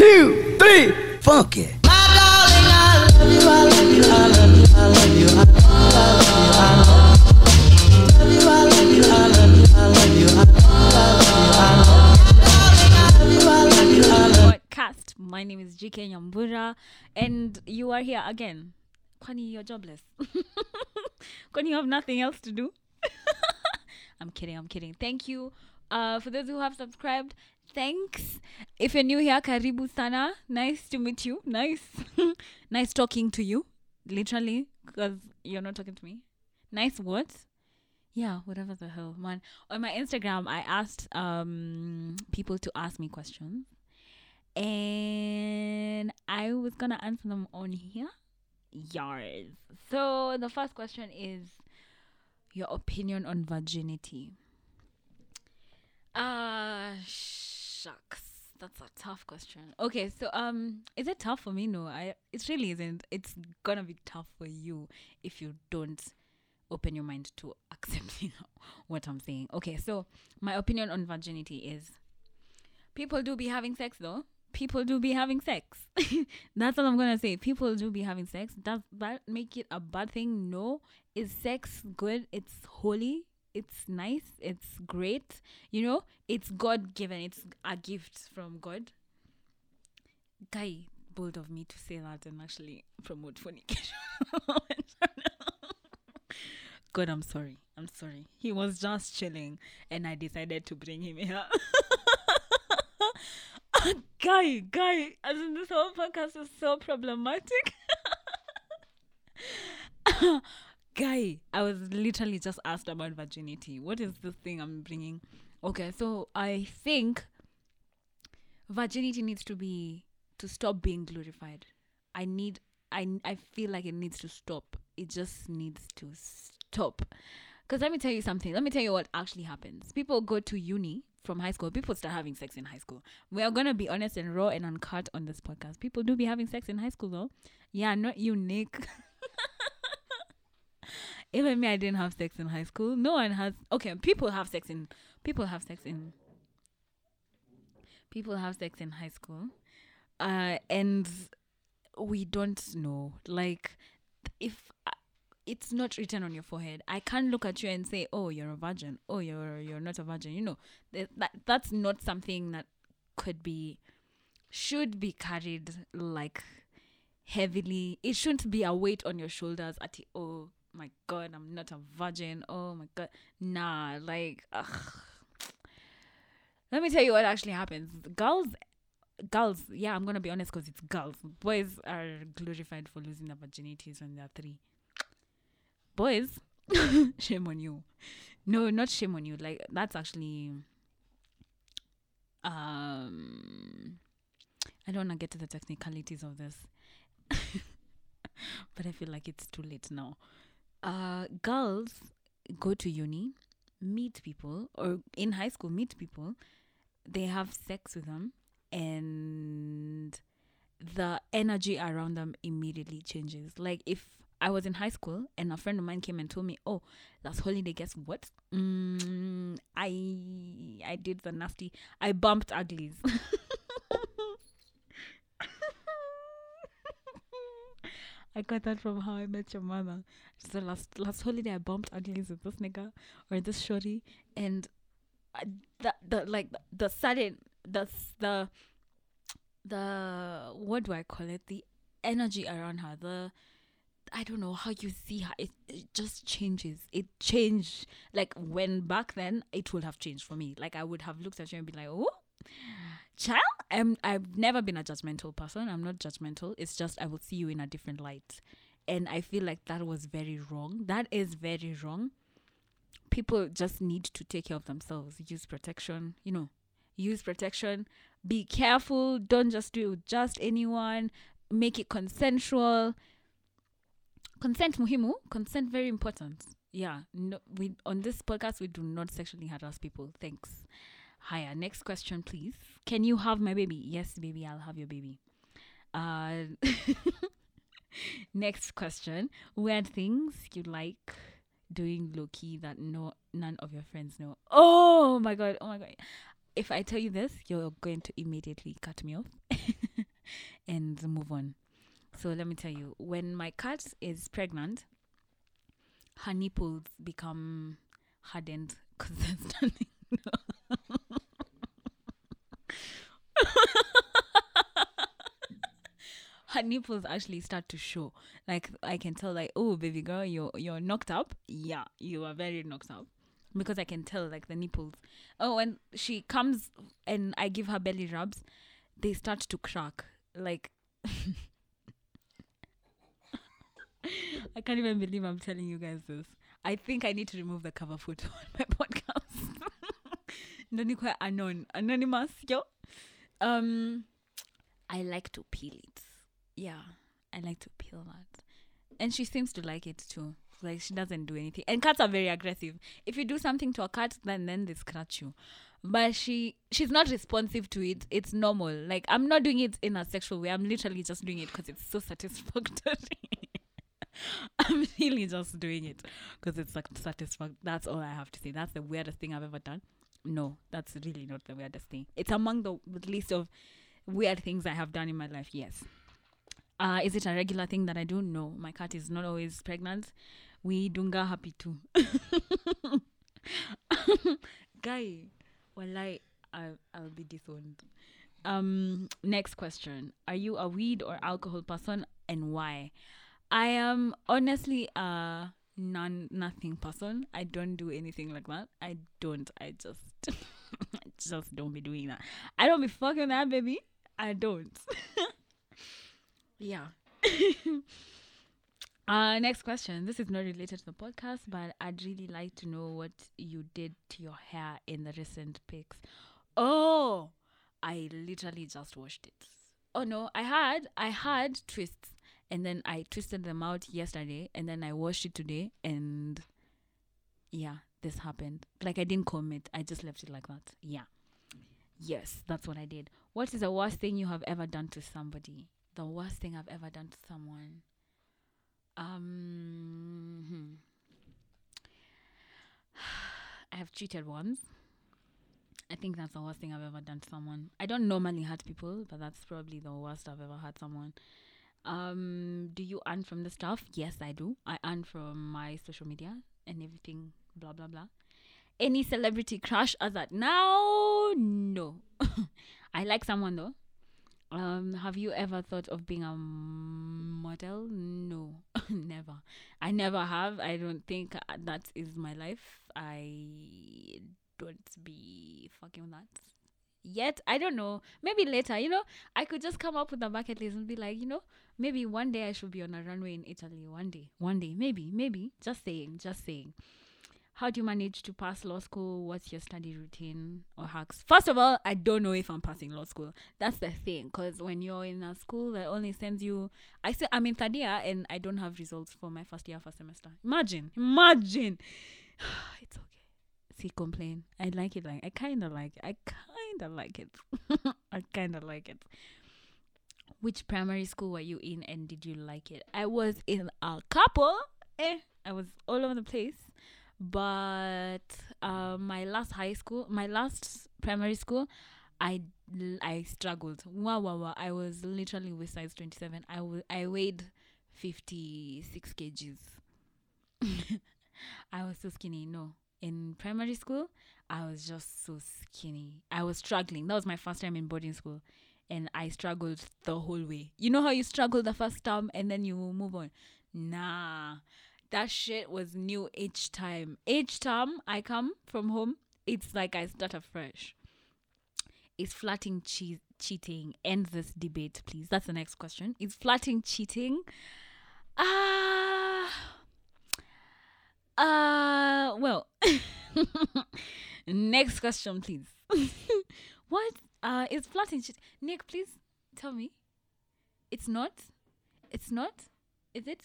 two, three, funky. podcast. My name is GK Nyambura, and you are here again. Kwani, you're jobless. Kwani, you have nothing else to do. I'm kidding. I'm kidding. Thank you. Uh, for those who have subscribed, thanks. If you're new here, karibu sana. Nice to meet you. Nice, nice talking to you. Literally, because you're not talking to me. Nice what? Yeah, whatever the hell, man. On my Instagram, I asked um people to ask me questions and I was gonna answer them on here. Yars. So the first question is your opinion on virginity. Uh shucks. That's a tough question. Okay, so um is it tough for me? No, I it really isn't. It's gonna be tough for you if you don't open your mind to accepting what I'm saying. Okay, so my opinion on virginity is people do be having sex though people do be having sex. That's all I'm gonna say. People do be having sex. Does that make it a bad thing? No. Is sex good? It's holy. It's nice. It's great. You know, it's God given. It's a gift from God. Guy, bold of me to say that and actually promote fornication. God, I'm sorry. I'm sorry. He was just chilling and I decided to bring him here. guy, guy, as in this whole podcast is so problematic. guy, I was literally just asked about virginity. What is this thing I'm bringing? Okay, so I think virginity needs to be to stop being glorified. I need I I feel like it needs to stop. It just needs to stop. Cuz let me tell you something. Let me tell you what actually happens. People go to uni from high school. People start having sex in high school. We are gonna be honest and raw and uncut on this podcast. People do be having sex in high school though. Yeah, not unique. Even me, I didn't have sex in high school. No one has. Okay, people have sex in. People have sex in. People have sex in high school, uh, and we don't know. Like, if it's not written on your forehead. I can't look at you and say, "Oh, you're a virgin." Oh, you're you're not a virgin. You know, that that's not something that could be should be carried like heavily. It shouldn't be a weight on your shoulders. At oh my god, I'm not a virgin. Oh my god, nah. Like, ugh. let me tell you what actually happens. Girls girls, yeah, I'm gonna be honest because it's girls. Boys are glorified for losing their virginities when they're three boys, shame on you. No, not shame on you. Like that's actually um I don't wanna get to the technicalities of this. but I feel like it's too late now. Uh girls go to uni, meet people, or in high school meet people, they have sex with them and the energy around them immediately changes. Like if I was in high school and a friend of mine came and told me, "Oh, last holiday, guess what? Mm, I I did the nasty. I bumped uglies." I got that from How I Met Your Mother. So last last holiday, I bumped uglies with this nigga or this shorty, and I, the the like the, the sudden the the the what do I call it? The energy around her, the I don't know how you see her. It, it just changes. It changed. Like when back then, it would have changed for me. Like I would have looked at you and be like, "Oh, child." I'm. I've never been a judgmental person. I'm not judgmental. It's just I will see you in a different light, and I feel like that was very wrong. That is very wrong. People just need to take care of themselves. Use protection. You know, use protection. Be careful. Don't just do it with just anyone. Make it consensual consent muhimu consent very important yeah no we on this podcast we do not sexually harass people thanks Hiya. next question please can you have my baby? Yes baby i'll have your baby. Uh next question. Weird things you like doing low key that no none of your friends know. Oh my god oh my god. If I tell you this, you're going to immediately cut me off and move on. So let me tell you, when my cat is pregnant, her nipples become hardened because there's nothing. Her nipples actually start to show. Like I can tell, like, oh, baby girl, you're you're knocked up. Yeah, you are very knocked up because I can tell, like the nipples. Oh, and she comes and I give her belly rubs, they start to crack. Like I can't even believe I'm telling you guys this. I think I need to remove the cover photo on my podcast. Ndo nikuwe anon anonymous yo. Um, I like to peel it. Yeah, I like to peel that, and she seems to like it too. Like she doesn't do anything. And cats are very aggressive. If you do something to a cat, then then they scratch you. But she she's not responsive to it. It's normal. Like I'm not doing it in a sexual way. I'm literally just doing it because it's so satisfactory. I'm really just doing it because it's like satisfactory. That's all I have to say. That's the weirdest thing I've ever done. No, that's really not the weirdest thing. It's among the list of weird things I have done in my life. Yes. Uh, is it a regular thing that I do? No, my cat is not always pregnant. We dunga happy too. Guy, well, I, I, I'll be disowned. Um, next question: Are you a weed or alcohol person, and why? I am honestly a non nothing person. I don't do anything like that. I don't. I just, just don't be doing that. I don't be fucking that baby. I don't. yeah. uh next question. This is not related to the podcast, but I'd really like to know what you did to your hair in the recent pics. Oh, I literally just washed it. Oh no, I had I had twists and then I twisted them out yesterday and then I washed it today and yeah, this happened. Like I didn't comb it. I just left it like that. Yeah. Yes, that's what I did. What is the worst thing you have ever done to somebody? The worst thing I've ever done to someone. Um hmm. I have cheated once. I think that's the worst thing I've ever done to someone. I don't normally hurt people, but that's probably the worst I've ever hurt someone. Um, do you earn from the stuff? Yes, I do. I earn from my social media and everything, blah blah blah. Any celebrity crush as at now? No. I like someone though. Um, have you ever thought of being a model? No, never. I never have. I don't think uh, that is my life. I don't be fucking with that yet. I don't know. Maybe later, you know, I could just come up with a bucket list and be like, you know, maybe one day I should be on a runway in Italy. One day, one day, maybe, maybe. Just saying, just saying. How do you manage to pass law school? What's your study routine or hacks? First of all, I don't know if I'm passing law school. That's the thing, because when you're in a school that only sends you, I say I'm in third year and I don't have results for my first year, first semester. Imagine, imagine. it's okay. See, complain. I like it. Like I kind of like. It. I kind of like it. I kind of like it. Which primary school were you in and did you like it? I was in a couple. Eh, I was all over the place. But uh, my last high school, my last primary school, I I struggled. Wow, wow, wow. I was literally with size 27. I, w- I weighed 56 kgs. I was so skinny. No. In primary school, I was just so skinny. I was struggling. That was my first time in boarding school. And I struggled the whole way. You know how you struggle the first time and then you move on? Nah. That shit was new each time. Each time I come from home, it's like I start afresh. Is flirting che- cheating? End this debate, please. That's the next question. Is flirting cheating? Ah. Uh, uh, well. Next question, please. what uh is flirting? Nick, please tell me. It's not. It's not. Is it?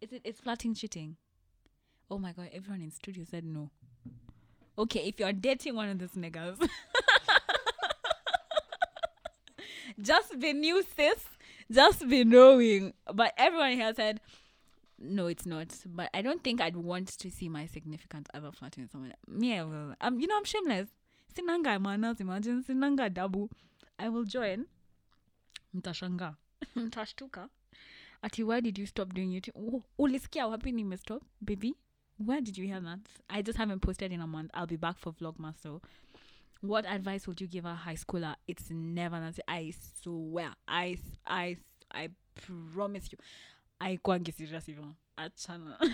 Is it? It's flirting cheating. Oh my god! Everyone in studio said no. Okay, if you're dating one of those niggas, just be new, sis. Just be knowing. But everyone here said no, it's not. But I don't think I'd want to see my significant other flirting with someone. Me, I will. Um, you know, I'm shameless. sinanga manas imagine sinanga dabu i will join mtashanga mtashtuka ati why did you stop doing youtube? Ulisikia wapi nimestop? Baby where did you hear that? I just haven't posted in a month. I'll be back for vlogmas so what advice would you give a high schooler? It's never that i swear. I i i promise you. Aikwangi serious hivyo. Achana.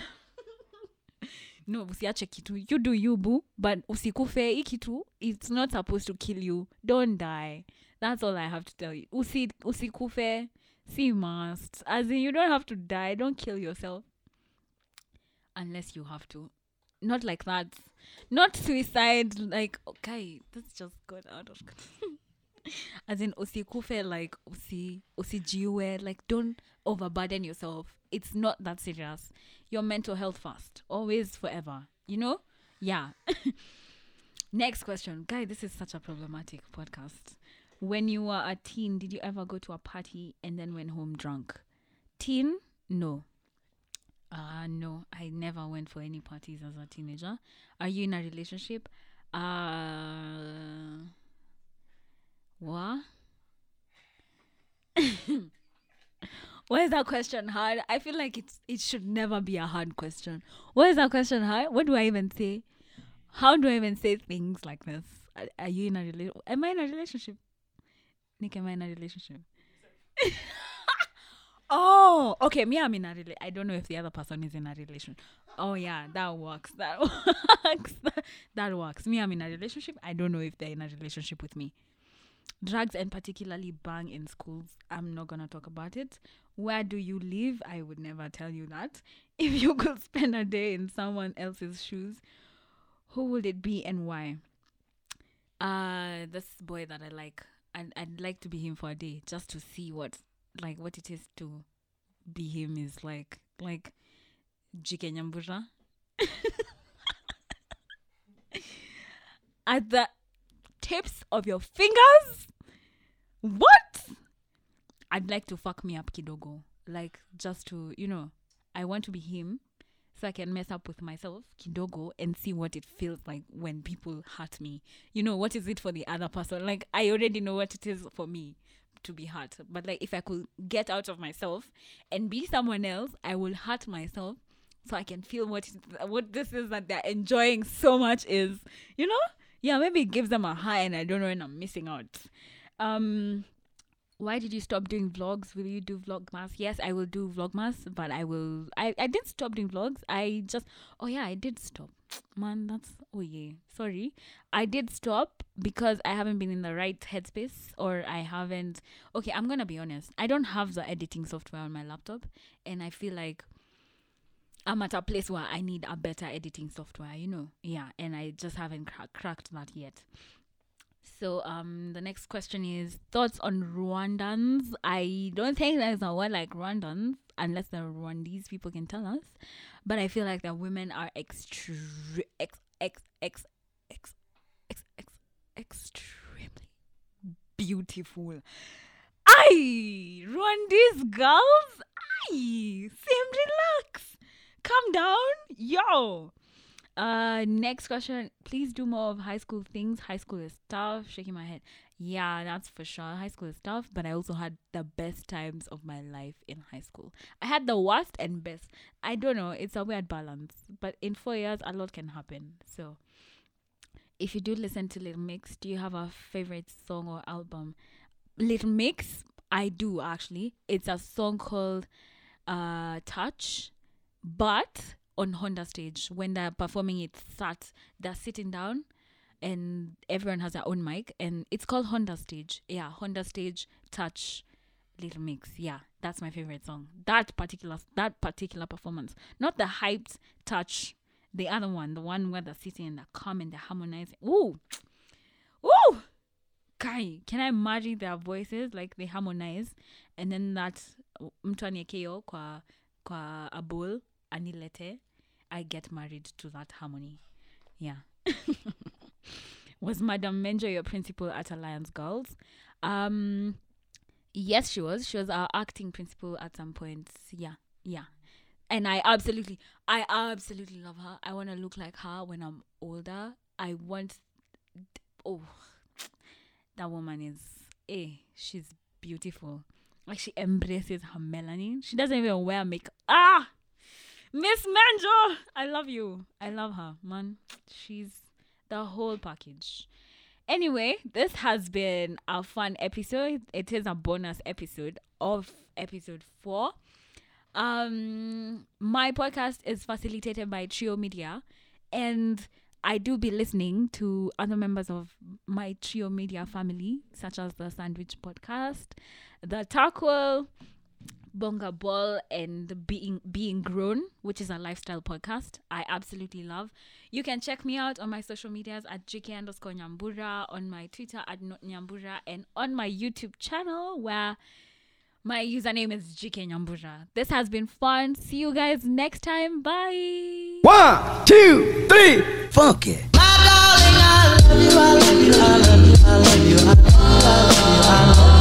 No usiache kitu. You do you boo. But usikufe hii kitu it's not supposed to kill you. Don't die. That's all i have to tell you. Usi, usikufe see must. As in you don't have to die. Don't kill yourself. Unless you have to. Not like that. Not suicide like oh, okay this just got out of control. As in usikufe like usi usijiue like don't overburden yourself. It's not that serious. Your mental health first. Always forever. You know? Yeah. Next question. Guy this is such a problematic podcast when you were a teen did you ever go to a party and then went home drunk? Teen? No. Uh no. I never went for any parties as a teenager. Are you in a relationship? Uh what? Why is that question hard? I feel like it's it should never be a hard question. Why is that question hard? What do i even say? How do i even say things like this? Are, are you in a relationship am i in a relationship nick am i in a relationship. Oh okay me i'm in a rela- i don't know if the other person is in a relationship. oh yeah that works that works that works. Me i'm in a relationship i don't know if they're in a relationship with me. Drugs and particularly bhang in schools i'm not gonna talk about it. Where do you live? I would never tell you that. If you could spend a day in someone else's shoes who would it be and why? Uh this boy that i like I'd, I'd like to be him for a day just to see what like what it is to be him is like like jike nyambura. At the tips of your fingers? What? I'd like to fuck me up kidogo. Like just to you know i want to be him so i can mess up with myself kidogo and see what it feels like when people hurt me. You know what is it for the other person? Like i already know what it is for me to be hurt. But like if i could get out of myself and be someone else i will hurt myself so i can feel what what this is that they're enjoying so much is you know? Yeah maybe it gives them a high and i don't know and i'm missing out. Um why did you stop doing vlogs? Will you do vlogmas? Yes i will do vlogmas but i will i i didn't stop doing vlogs. I just oh yeah i did stop. Man that's oh yeah sorry. I did stop because i haven't been in the right headspace or i haven't okay i'm gonna be honest. I don't have the editing software on my laptop and i feel like i'm at a place where i need a better editing software you know? Yeah and i just haven't cra- cracked that yet so um the next question is thoughts on Rwandans. I don't think there's a word like Rwandans unless the Rwandese people can tell us. But I feel like the women are extre- ex- ex- ex- ex- ex- ex- extremely beautiful. Aye, Rwandese girls. Aye, same relax. Calm down, yo. Uh, next question. Please do more of high school things. High school is tough. Shaking my head. Yeah, that's for sure. High school is tough, but I also had the best times of my life in high school. I had the worst and best. I don't know. It's a weird balance, but in four years, a lot can happen. So, if you do listen to Little Mix, do you have a favorite song or album? Little Mix, I do actually. It's a song called uh Touch, but on Honda stage when they're performing it sat, they're sitting down and everyone has their own mic and it's called Honda stage. Yeah, Honda stage Touch Little Mix. Yeah, that's my favorite song. That particular that particular performance. Not the hyped touch. The other one, the one where they're sitting and they're calm and they're harmonizing. Ooh. Ooh guy can i imagine their voices like they harmonize and then that mm, mtu aniekeo kwa kwa a anilete i get married to that harmony. Yeah. Was madam menjo your principal at alliance girls? Um yes she was. She was our acting principal at some point. Yeah yeah. And i absolutely i absolutely love her. I want to look like her when i'm older. I want oh, that woman is eh, she's beautiful. Like she embraces her melanin. She doesn't even wear makeup. Ah, Miss Manjo, I love you. I love her, man. She's the whole package. Anyway, this has been a fun episode. It is a bonus episode of episode four. Um, my podcast is facilitated by Trio Media, and I do be listening to other members of my Trio Media family, such as the Sandwich Podcast, the Tackle, Bonga Ball, and Being Being Grown, which is a lifestyle podcast. I absolutely love. You can check me out on my social medias at GK underscore Nyambura, on my Twitter at not Nyambura, and on my YouTube channel where my username is GK Nyambura. This has been fun. See you guys next time. Bye. One, two, three, funky. My darling, I love you, I love you, I love you, I love you, I love you, I love you.